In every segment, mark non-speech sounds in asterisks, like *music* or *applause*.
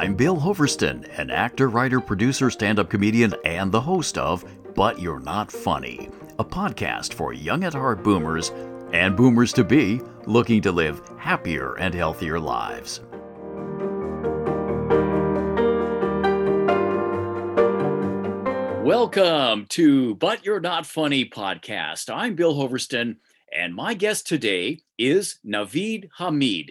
I'm Bill Hoverston, an actor, writer, producer, stand up comedian, and the host of But You're Not Funny, a podcast for young at heart boomers and boomers to be looking to live happier and healthier lives. Welcome to But You're Not Funny podcast. I'm Bill Hoverston, and my guest today is Naveed Hameed.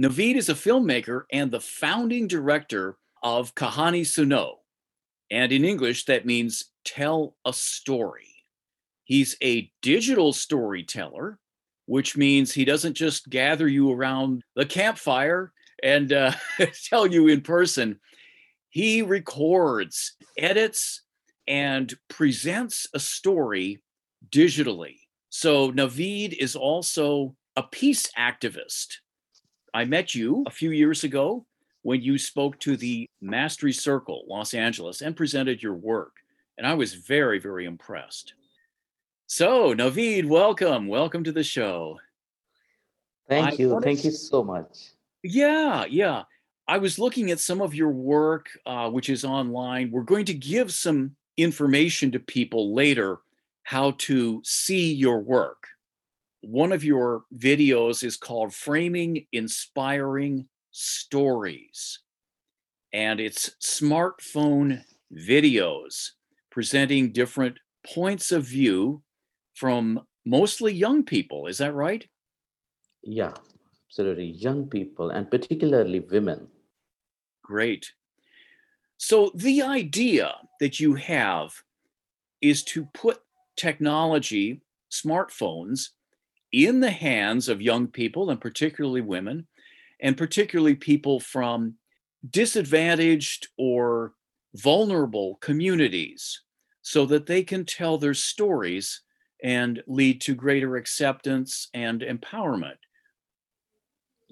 Naveed is a filmmaker and the founding director of Kahani Sunao. And in English, that means tell a story. He's a digital storyteller, which means he doesn't just gather you around the campfire and uh, *laughs* tell you in person. He records, edits, and presents a story digitally. So Naveed is also a peace activist I met you a few years ago when you spoke to the Mastery Circle, Los Angeles, and presented your work. And I was very, very impressed. So, Naveed, welcome. Welcome to the show. Thank I you. Thank you so much. Yeah, yeah. I was looking at some of your work, uh, which is online. We're going to give some information to people later how to see your work one of your videos is called Framing Inspiring Stories. And it's smartphone videos presenting different points of view from mostly young people. Is that right? Yeah, absolutely. Young people and particularly women. Great. So, the idea that you have is to put technology, smartphones, in the hands of young people and particularly women, and particularly people from disadvantaged or vulnerable communities so that they can tell their stories and lead to greater acceptance and empowerment.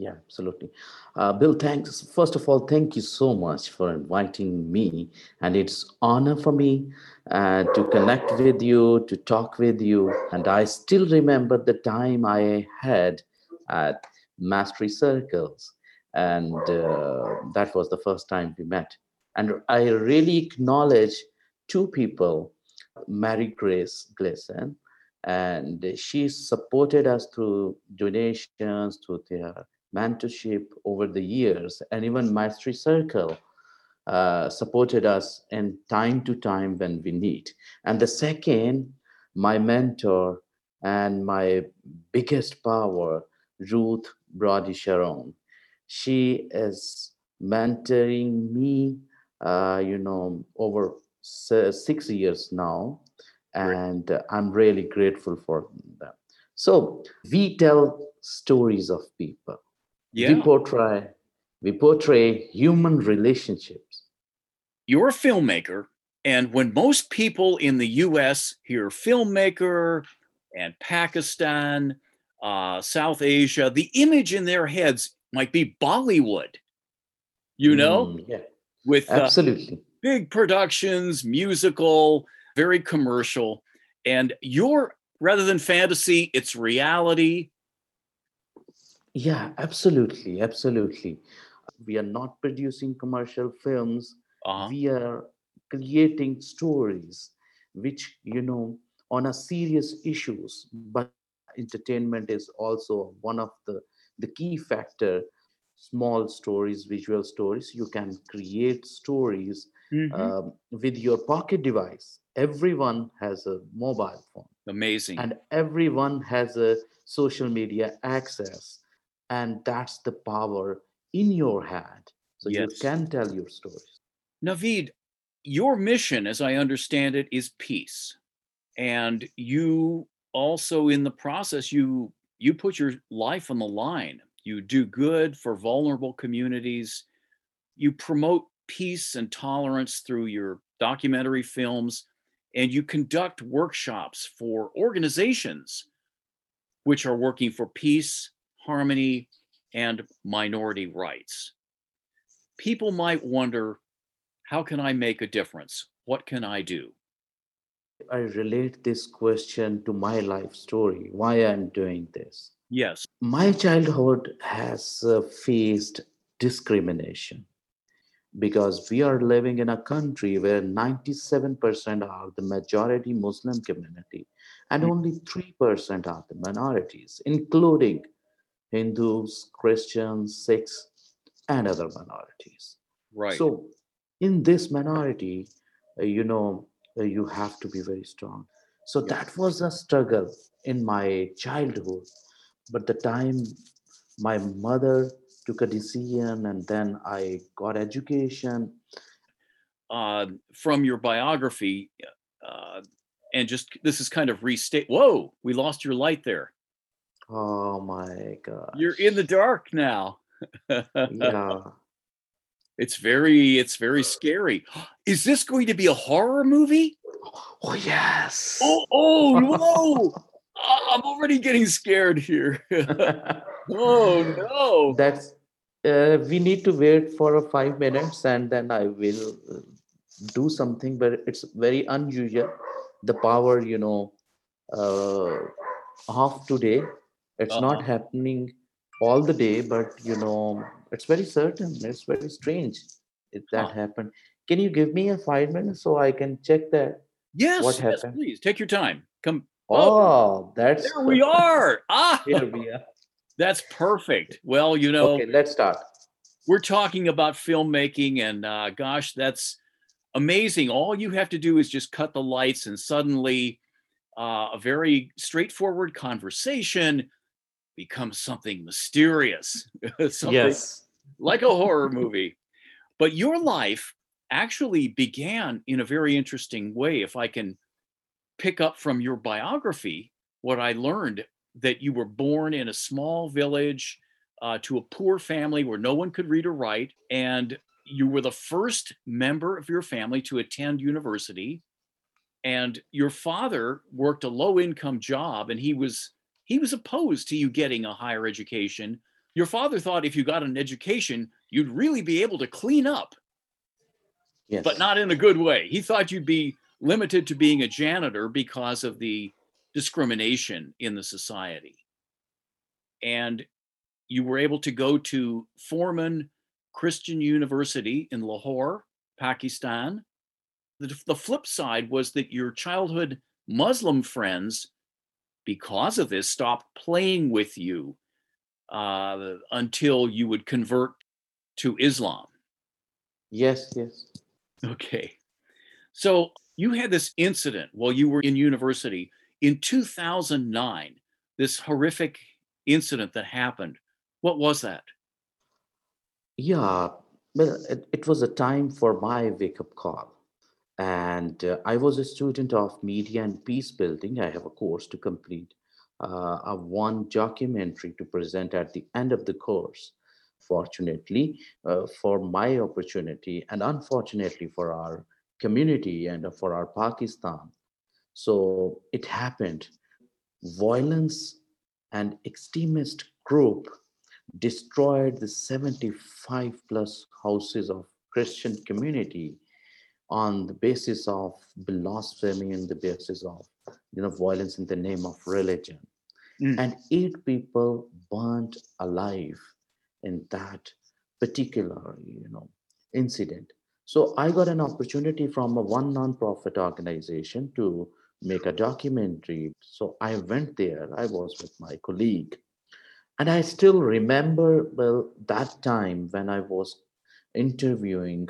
Yeah, absolutely. Uh, Bill, thanks. First of all, thank you so much for inviting me. And it's honor for me uh, to connect with you, to talk with you. And I still remember the time I had at Mastery Circles. And uh, that was the first time we met. And I really acknowledge two people, Mary Grace Gleason, and she supported us through donations, through their mentorship over the years, and even Mastery Circle uh, supported us in time to time when we need. And the second, my mentor and my biggest power, Ruth Brody Sharon. She is mentoring me, uh, you know, over six years now, and I'm really grateful for them. So we tell stories of people yeah. we portray we portray human relationships. You're a filmmaker and when most people in the us hear filmmaker and pakistan uh, south asia the image in their heads might be bollywood you know? Mm, yeah. With uh, absolutely. uh, big productions musical very commercial and you're rather than fantasy it's reality yeah, absolutely, absolutely. We are not producing commercial films. Uh-huh. We are creating stories which, you know, on a serious issues, but entertainment is also one of the the key factor small stories visual stories you can create stories mm-hmm. um, with your pocket device everyone has a mobile phone amazing and everyone has a social media access and that's the power in your head so yes. you can tell your stories. Naveed your mission as i understand it is peace. And you also in the process you you put your life on the line. You do good for vulnerable communities. You promote peace and tolerance through your documentary films. And you conduct workshops for organizations which are working for peace harmony, and minority rights. People might wonder how can I make a difference? What can I do? I relate this question to my life story, why I'm doing this. Yes. My childhood has uh, faced discrimination. because we are living in a country where 97% are the majority Muslim community and Mm. only 3% are the minorities, including Hindus, Christians, Sikhs, and other minorities. Right. So, in this minority, uh, you know, uh, you have to be very strong. So, Yeah. that was a struggle in my childhood. But the time my mother took a decision and then I got education, uh, from your biography, uh, and just this is kind of restate. Whoa, we lost your light there. Oh my God. You're in the dark now. *laughs* Yeah. It's very, it's very scary. *gasps* Is this going to be a horror movie? Oh, yes. Oh, oh! *laughs* I- I'm already getting scared here. *laughs* oh no! That's, uh, we need to wait for a five minutes and then I will uh, do something, but it's very unusual. The power, you know, uh, off today. It's Uh-huh. not happening all the day, but you know, it's very certain. It's very strange if that Huh. happened. Can you give me a five minutes so I can check that? Yes, What yes, happened? please take your time. Come. Oh, that's There we are. *laughs* Ah, Here we are. that's perfect. Well, you know, Okay, let's start. we're talking about filmmaking, and uh, gosh, that's amazing. All you have to do is just cut the lights, and suddenly uh, a very straightforward conversation becomes something mysterious, *laughs* something Yes. like a horror movie. But your life actually began in a very interesting way. If I can pick up from your biography, what I learned that you were born in a small village uh, to a poor family where no one could read or write, and you were the first member of your family to attend university. And your father worked a low income job, and he was he was opposed to you getting a higher education your father thought if you got an education, you'd really be able to clean up, Yes. but not in a good way. He thought you'd be limited to being a janitor because of the discrimination in the society. And you were able to go to Forman Christian University in Lahore, Pakistan. The, the flip side was that your childhood Muslim friends, because of this, stopped playing with you uh, until you would convert to Islam. Yes, yes. Okay. So you had this incident while you were in university in 2009, this horrific incident that happened. What was that? Yeah, well, it, it was a time for my wake up call. And uh, I was a student of media and peace building. I have a course to complete, uh, a one documentary to present at the end of the course. Fortunately, uh, for my opportunity, and unfortunately for our community and for our Pakistan. So it happened. Violence and extremist group destroyed the 75 plus houses of Christian community on the basis of blasphemy and the basis of you know violence in the name of religion. Mm. And eight people burnt alive in that particular you know incident. So I got an opportunity from a one non-profit organization to make a documentary. So I went there. I was with my colleague and I still remember well that time when I was interviewing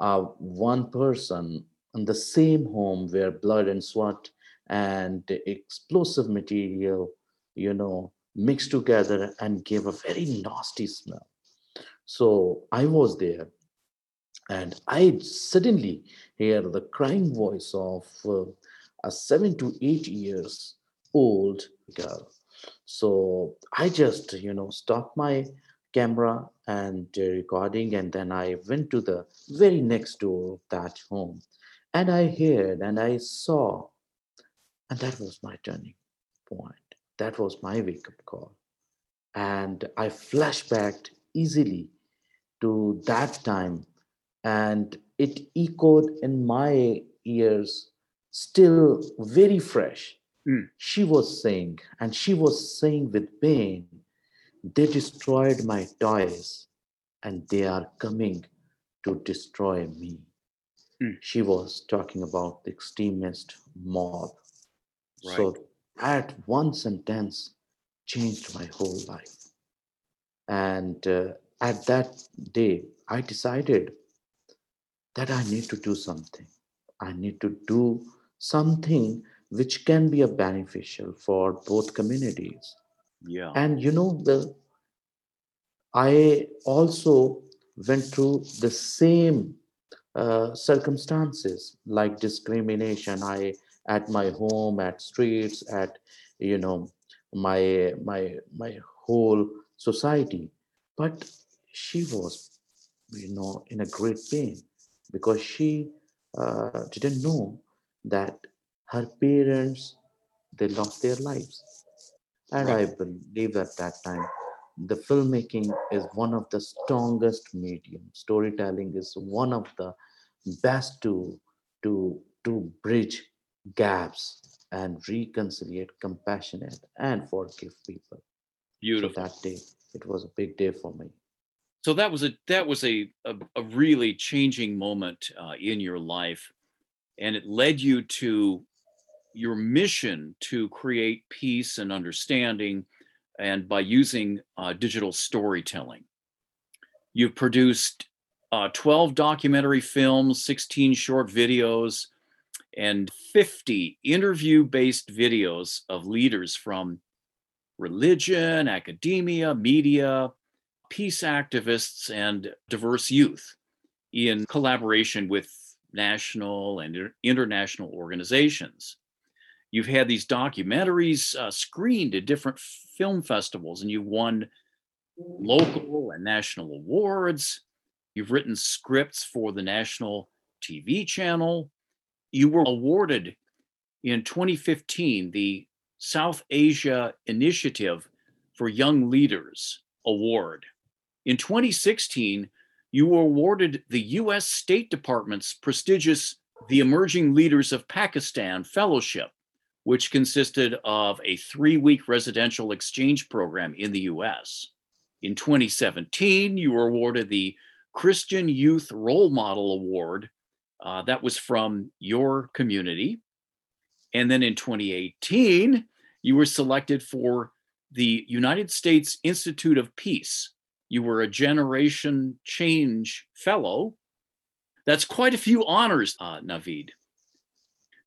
uh, one person in the same home where blood and sweat and explosive material, you know, mixed together and gave a very nasty smell. So I was there, and I suddenly hear the crying voice of uh, a seven to eight years old girl so i just you know stopped my camera and recording and then i went to the very next door of that home. And i heard and i saw and that was my turning point. That was my wake up call. And i flashbacked easily to that time and it echoed in my ears still very fresh. Mm. she was saying, and she was saying with pain, they destroyed my toys and they are coming to destroy me. Hmm. She was talking about the extremist mob. Right. So that one sentence changed my whole life. And uh, at that day, I decided that I need to do something. I need to do something which can be a beneficial for both communities. Yeah. And you know, the I also went through the same uh, circumstances like discrimination. I at my home, at streets, at you know my my my whole society. But she was, you know, in a great pain because she uh, didn't know that her parents they lost their lives and Right. i believe at that time the filmmaking is one of the strongest medium storytelling is one of the best to to to bridge gaps and reconciliate compassionate and forgive people so Beautiful. that day it was a big day for me So that was a that was a a, a really changing moment uh, in your life, and it led you to your mission to create peace and understanding, and by using uh, digital storytelling, you've produced uh, twelve documentary films, sixteen short videos, and fifty interview-based videos of leaders from religion, academia, media, peace activists and diverse youth in collaboration with national and inter- international organizations. You've had these documentaries uh, screened at different film festivals and you've won local and national awards. You've written scripts for the national TV channel. You were awarded in 2015 the South Asia Initiative for Young Leaders Award. In 2016, you were awarded the US State Department's prestigious The Emerging Leaders of Pakistan Fellowship, which consisted of a three week residential exchange program in the US. In 2017, you were awarded the Christian Youth Role Model Award. uh, that was from your community. And then in 2018, you were selected for the United States Institute of Peace. You were a Generation Change Fellow. That's quite a few honors, uh, Naveed.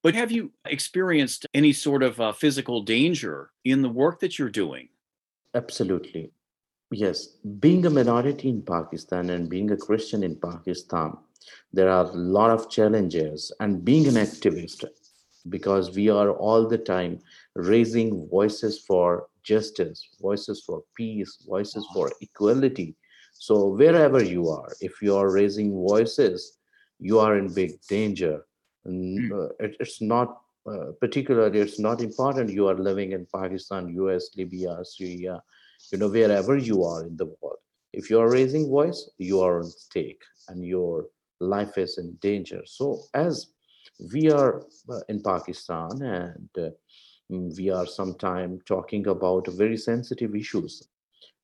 But have you experienced any sort of uh, physical danger in the work that you're doing? Absolutely. Yes. Being a minority in Pakistan and being a Christian in Pakistan, there are a lot of challenges. And being an activist, because we are all the time raising voices for justice, voices for peace, voices for equality. So, wherever you are, if you are raising voices, you are in big danger. Mm. uh, it- it's not uh, particularly, it's not important you are living in Pakistan, US, Libya, Syria, you know, wherever you are in the world. If you are raising voice, you are on stake and your life is in danger. So, as we are uh, in Pakistan and uh, mm, we are sometime talking about very sensitive issues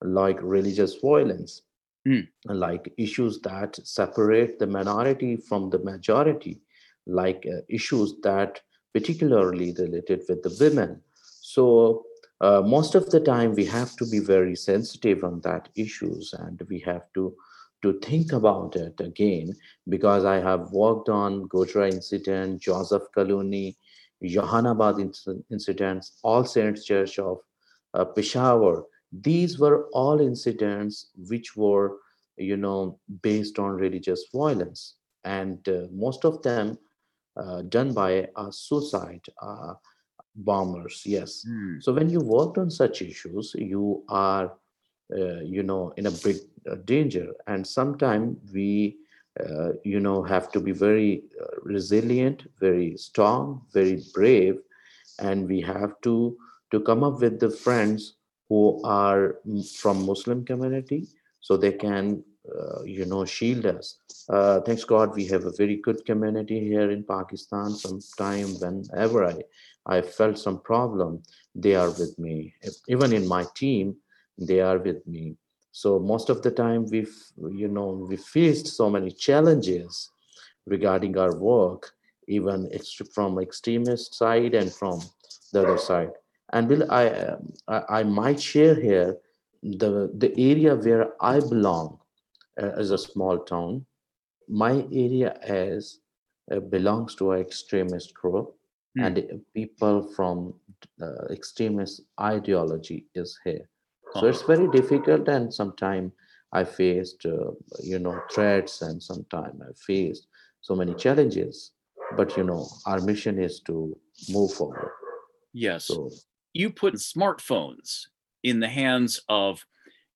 like religious violence, Mm. like issues that separate the minority from the majority, like uh, issues that particularly related with the women. So uh, most of the time we have to be very sensitive on that issues and we have to to think about it again because I have worked on Gojra incident, Joseph Colony, Youhanabad inc- incidents, All Saints Church of uh, Peshawar. These were all incidents which were, you know, based on religious violence, and uh, most of them done by uh, suicide uh, bombers. Yes. Hmm. So when you worked on such issues, you are, uh, you know, in a big uh, danger, and sometimes we, uh, you know, have to be very uh, resilient, very strong, very brave, and we have to to come up with the friends who are from Muslim community, so they can, uh, you know, shield us. Uh, thanks God, we have a very good community here in Pakistan. Sometime whenever I I felt some problem, they are with me. Even in my team, they are with me. So most of the time we've, you know, we faced so many challenges regarding our work, even from extremist side and from the other side. And Bill, I, I, I might share here the the area where I belong uh, as a small town. My area as uh, belongs to an extremist group, mm. and people from uh, extremist ideology is here. So it's very difficult, and sometimes I faced, uh, you know, threats, and sometimes I faced so many challenges. But you know, our mission is to move forward. Yes. So you put smartphones in the hands of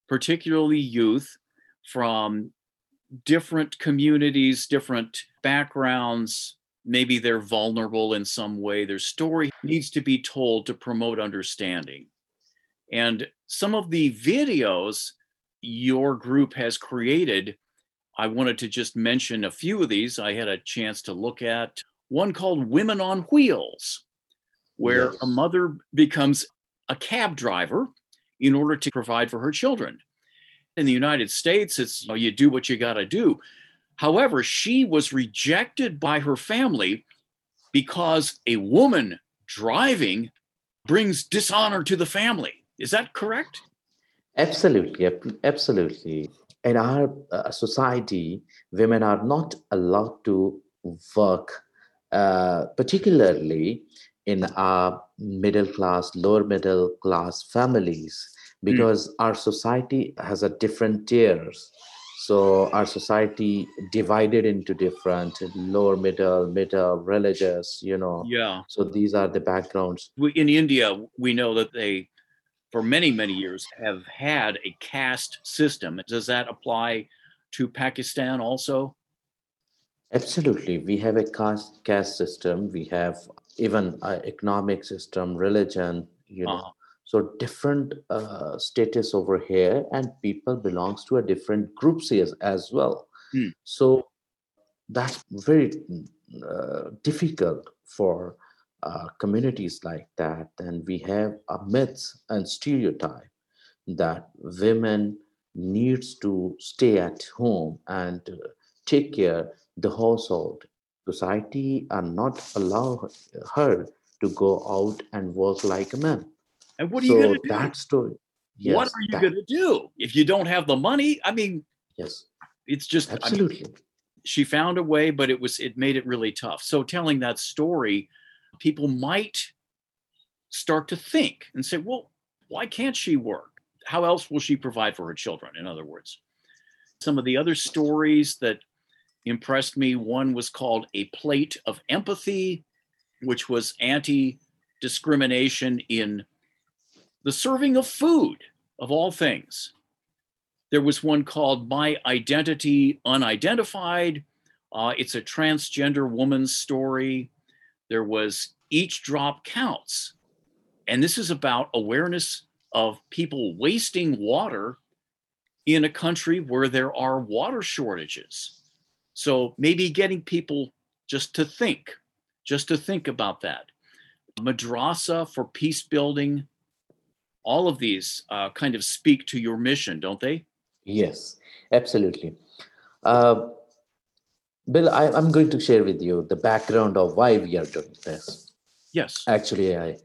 particularly youth from different communities, different backgrounds. Maybe they're vulnerable in some way. Their story needs to be told to promote understanding. And some of the videos your group has created, I wanted to just mention a few of these. I had a chance to look at one called Women on Wheels, where yes. a mother becomes a cab driver in order to provide for her children. In the United States, it's you, know, you do what you got to do. However, she was rejected by her family because a woman driving brings dishonor to the family. Is that correct? Absolutely, absolutely. In our uh, society, women are not allowed to work, uh, particularly in our middle class, lower middle class families. Because mm. our society has a different tiers. So our society divided into different lower middle middle religious you know. Yeah. So these are the backgrounds. In india we know that they for many many years have had a caste system. Does that apply to pakistan also? Absolutely. We have a caste caste system. We have even economic system religion you know. Uh-huh so different uh, status over here and people belongs to a different groups here as well. Mm. so that's very uh, difficult for uh, communities like that. And we have a myth and stereotype that women needs to stay at home and take care the household. Society are not allow her to go out and work like a man and what are so you going to do? That story. Yes, what are you going to do if you don't have the money? I mean, yes, it's just absolutely. I mean, she found a way, but it was it made it really tough. So telling that story, people might start to think and say, well, why can't she work? How else will she provide for her children? In other words, some of the other stories that impressed me one was called A Plate of Empathy, which was anti discrimination in the serving of food, of all things. There was one called My Identity Unidentified. Uh, it's a transgender woman's story. There was Each Drop Counts. And this is about awareness of people wasting water in a country where there are water shortages. So maybe getting people just to think, just to think about that. Madrasa for peace building, all of these uh, kind of speak to your mission, don't they? Yes, absolutely. Uh, Bill, I, am going to share with you the background of why we are doing this. Yes. Actually, I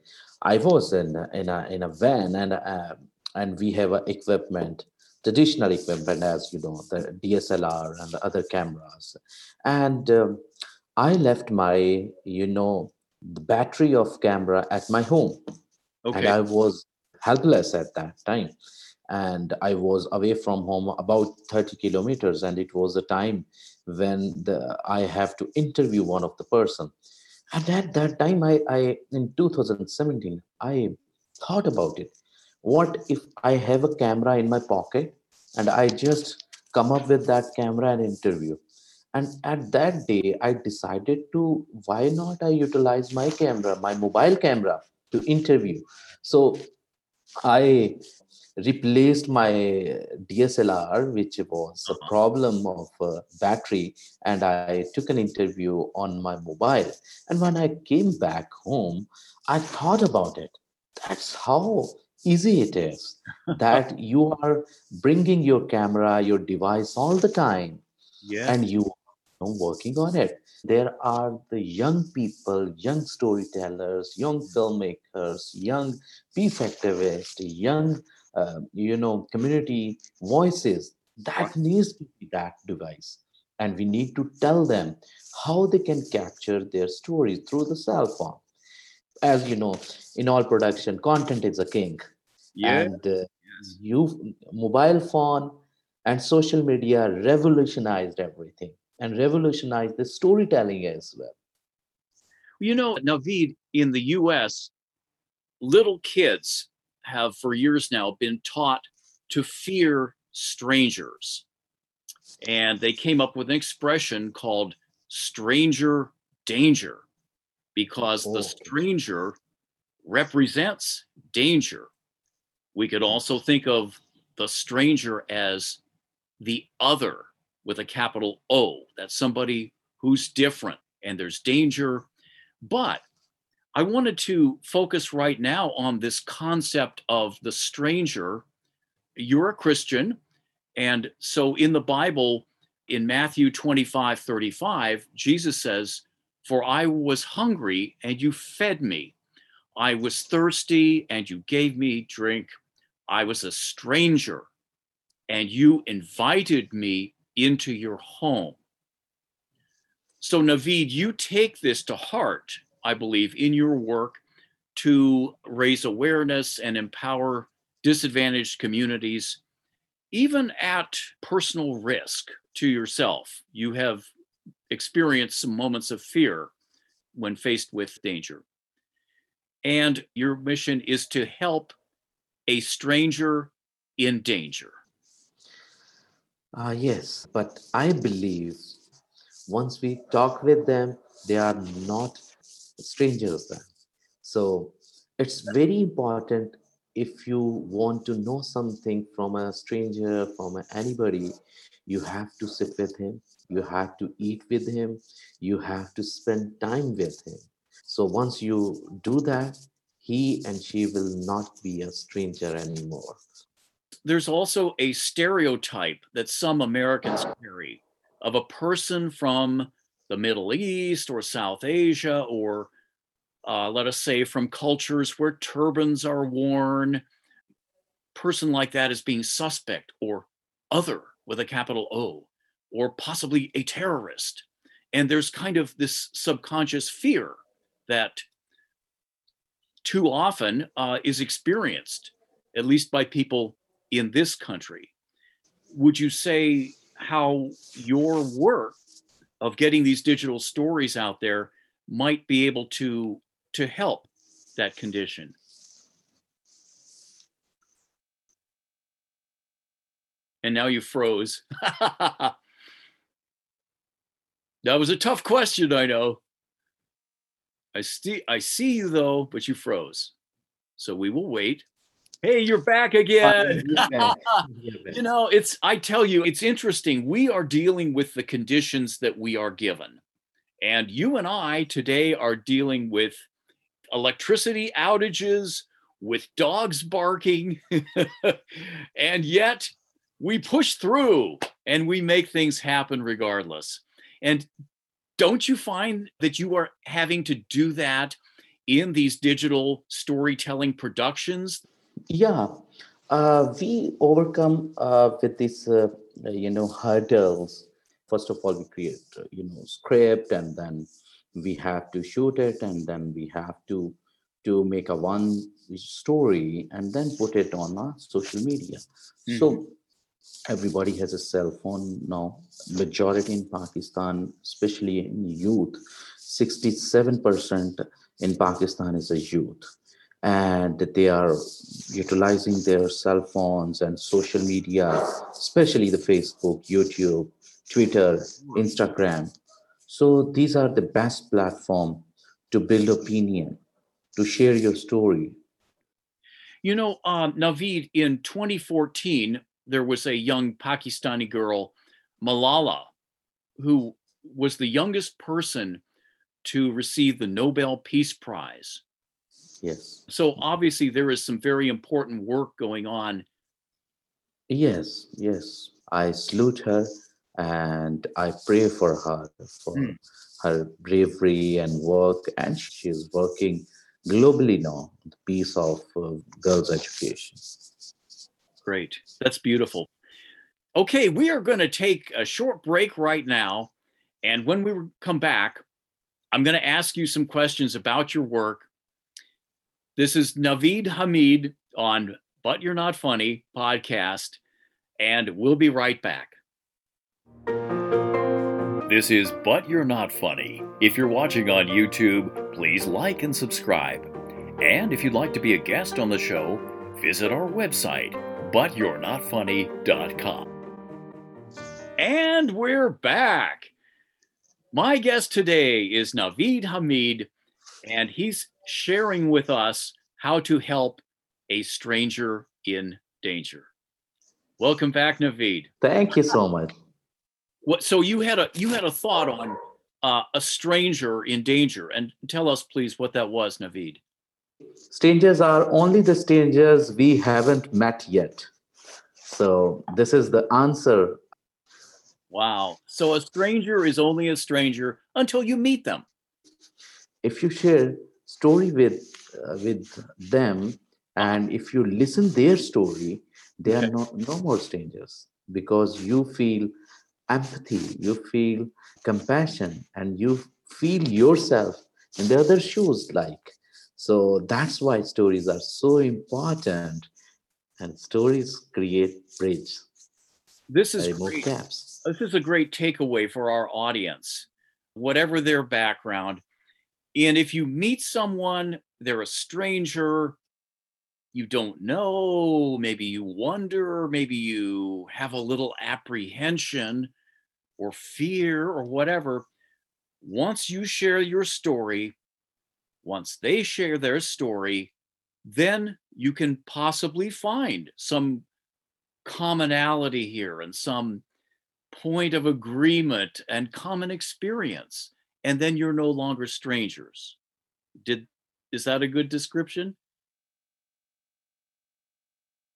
I was in in a in a van and uh, and we have equipment, traditional equipment, as you know, the DSLR and the other cameras, and um, I left my you know the battery of camera at my home, okay. and I was helpless at that time. And i was away from home about 30 kilometers and it was a time when the i have to interview one of the person. And at that time i, I in 2017 i thought about it. What if i have a camera in my pocket and i just come up with that camera and interview? And at that day i decided to why not i utilize my camera my mobile camera to interview? So I replaced my DSLR, which was a uh-huh. problem of uh, battery, and I took an interview on my mobile. And when I came back home, I thought about it. That's how easy it is *laughs* that you are bringing your camera, your device all the time, Yeah. and you are working on it. There are the young people, young storytellers, young filmmakers, young peace activists, young, uh, you know, community voices that needs to be that device, and we need to tell them how they can capture their stories through the cell phone. As you know, in all production, content is a king yeah. and uh, yes. you mobile phone and social media revolutionized everything and revolutionize the storytelling as well You know, Naveed, in the US, little kids have for years now been taught to fear strangers. And they came up with an expression called stranger danger because the Oh. stranger represents danger. We could also think of the stranger as the other with a capital O. That's somebody who's different and there's danger. But I wanted to focus right now on this concept of the stranger. You're a Christian. And so in the Bible, in Matthew 25 35, Jesus says, For I was hungry and you fed me. I was thirsty and you gave me drink. I was a stranger and you invited me into your home. So, Naveed, you take this to heart, I believe, in your work to raise awareness and empower disadvantaged communities, even at personal risk to yourself. You have experienced some moments of fear when faced with danger. And your mission is to help a stranger in danger. Ah, yes. But i believe once we talk with them they are not strangers then. So it's very important if you want to know something from a stranger from anybody you have to sit with him. You have to eat with him. You have to spend time with him. So once you do that he and she will not be a stranger anymore there's also a stereotype that some Americans carry of a person from the Middle East or South Asia, or uh, let us say from cultures where turbans are worn. Person like that is being suspect or other with a capital O, or possibly a terrorist. And there's kind of this subconscious fear that too often uh, is experienced, at least by people in this country. Would you say how your work of getting these digital stories out there might be able to to help that condition? And now you froze. *laughs* that was a tough question, I know. I see I see you though, but you froze. So we will wait. Hey, you're back again. You're back. *laughs* You're back. You know, it's, I tell you, it's interesting. We are dealing with the conditions that we are given. And you and I today are dealing with electricity outages, with dogs barking, *laughs* and yet we push through and we make things happen regardless. And don't you find that you are having to do that in these digital storytelling productions? Yeah, uh, we overcome uh, with these, uh, you know, hurdles. First of all, we create, uh, you know, script, and then we have to shoot it, and then we have to to make a one story, and then put it on our social media. So everybody has a cell phone now. Majority in Pakistan, especially in youth, sixty-seven percent in Pakistan is a youth and they are utilizing their cell phones and social media, especially the Facebook, YouTube, Twitter, Instagram. So these are the best platform to build opinion, to share your story. You know, um, in 2014, there was a young Pakistani girl, Malala, who was the youngest person to receive the Nobel Peace Prize. Yes. So obviously there is some very important work going on. Yes. Yes. I salute her and I pray for her for Mm. her bravery and work. And she is working globally now, the piece of uh, girls' education. Great. That's beautiful. Okay, we are going to take a short break right now. And when we come back, I'm going to ask you some questions about your work. This is Naveed Hamid on But You're Not Funny podcast, and we'll be right back. This is But You're Not Funny. If you're watching on YouTube, please like and subscribe. And if you'd like to be a guest on the show, visit our website, butyou'renotfunny.com. And we're back. My guest today is Naveed Hamid, and he's sharing with us how to help a stranger in danger. Welcome back, Naveed. Thank you so much. What? So you had a you had a thought on uh, a stranger in danger, and tell us, please, what that was, Naveed. Strangers are only the strangers we haven't met yet. So, this is the answer. Wow. So a stranger is only a stranger until you meet them. If you share story with uh, with them and if you listen their story, they are no, no more strangers because you feel empathy, you feel compassion, and you feel yourself in the other shoes like. So that's why stories are so important and stories create bridge. This is great. gaps. This is a great takeaway for our audience, whatever their background. And if you meet someone, they're a stranger, you don't know, maybe you wonder, maybe you have a little apprehension or fear or whatever. Once you share your story, once they share their story, then you can possibly find some commonality here and some point of agreement and common experience and then you're no longer strangers. Did is that a good description?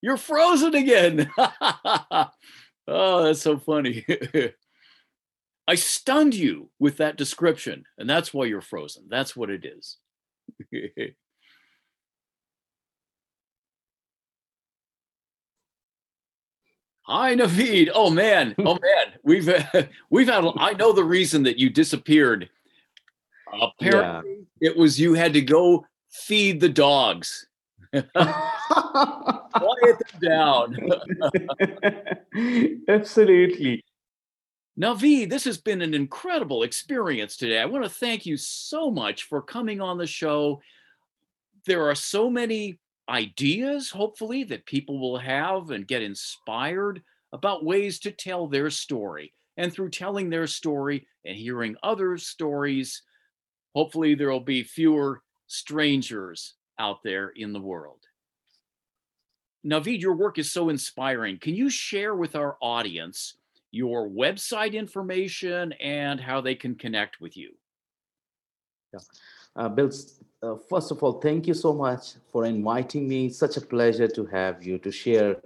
You're frozen again! *laughs* Oh that's so funny. *laughs* I stunned you with that description and that's why you're frozen. That's what it is *laughs* Hi, Naveed. Oh man, *laughs* oh man, we've uh, *laughs* we've had. I know the reason that you disappeared. Apparently, it was you had to go feed the dogs, *laughs* quiet them down. Absolutely. Naveed, this has been an incredible experience today. I want to thank you so much for coming on the show. There are so many ideas, hopefully, that people will have and get inspired about ways to tell their story. And through telling their story and hearing other stories, hopefully there will be fewer strangers out there in the world. Naveed, your work is so inspiring. Can you share with our audience your website information and how they can connect with you? Uh, Bill, uh, first of all, thank you so much for inviting me. Such a pleasure to have you to share,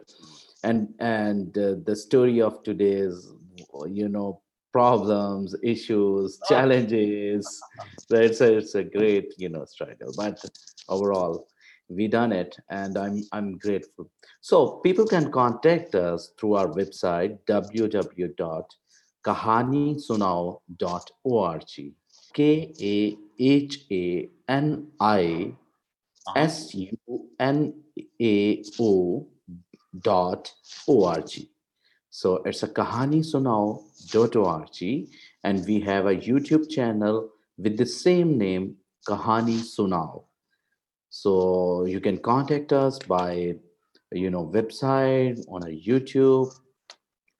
and and uh, the story of today's, you know, problems, issues, *laughs* challenges. So it's a, it's a great, you know, struggle. But overall, we done it, and I'm I'm grateful. So people can contact us through our website www.kahanisunao.org. K A H A N I S U N A O dot org. So it's a Kahani Sunao dot org, and we have a YouTube channel with the same name, Kahani Sunao. So you can contact us by, you know, website on a YouTube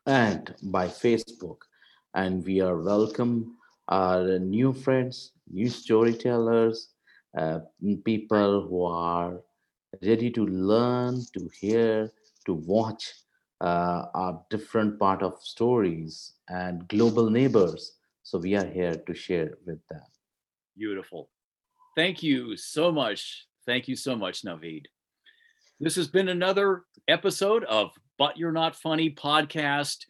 and by Facebook, and we are welcome our new friends, new storytellers, uh, people who are ready to learn, to hear, to watch uh, our different part of stories and global neighbors. So we are here to share with them. Beautiful. Thank you so much Thank you so much, Naveed. This has been another episode of But You're Not Funny podcast.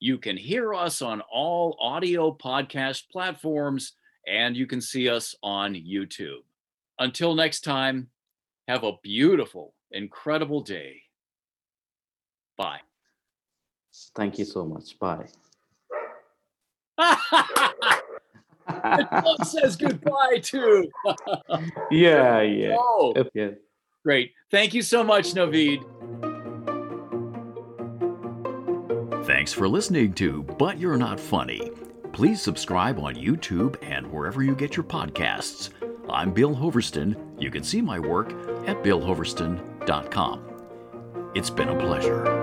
You can hear us on all audio podcast platforms and you can see us on YouTube. Until next time, have a beautiful, incredible day. Bye. Thank you so much. Bye. it *laughs* says goodbye too. *laughs* yeah, yeah. Oh, yeah. Great. Thank you so much, Naveed. Thanks for listening to But You're Not Funny. Please subscribe on YouTube and wherever you get your podcasts. I'm Bill Hoverston. You can see my work at billhoverston.com. It's been a pleasure.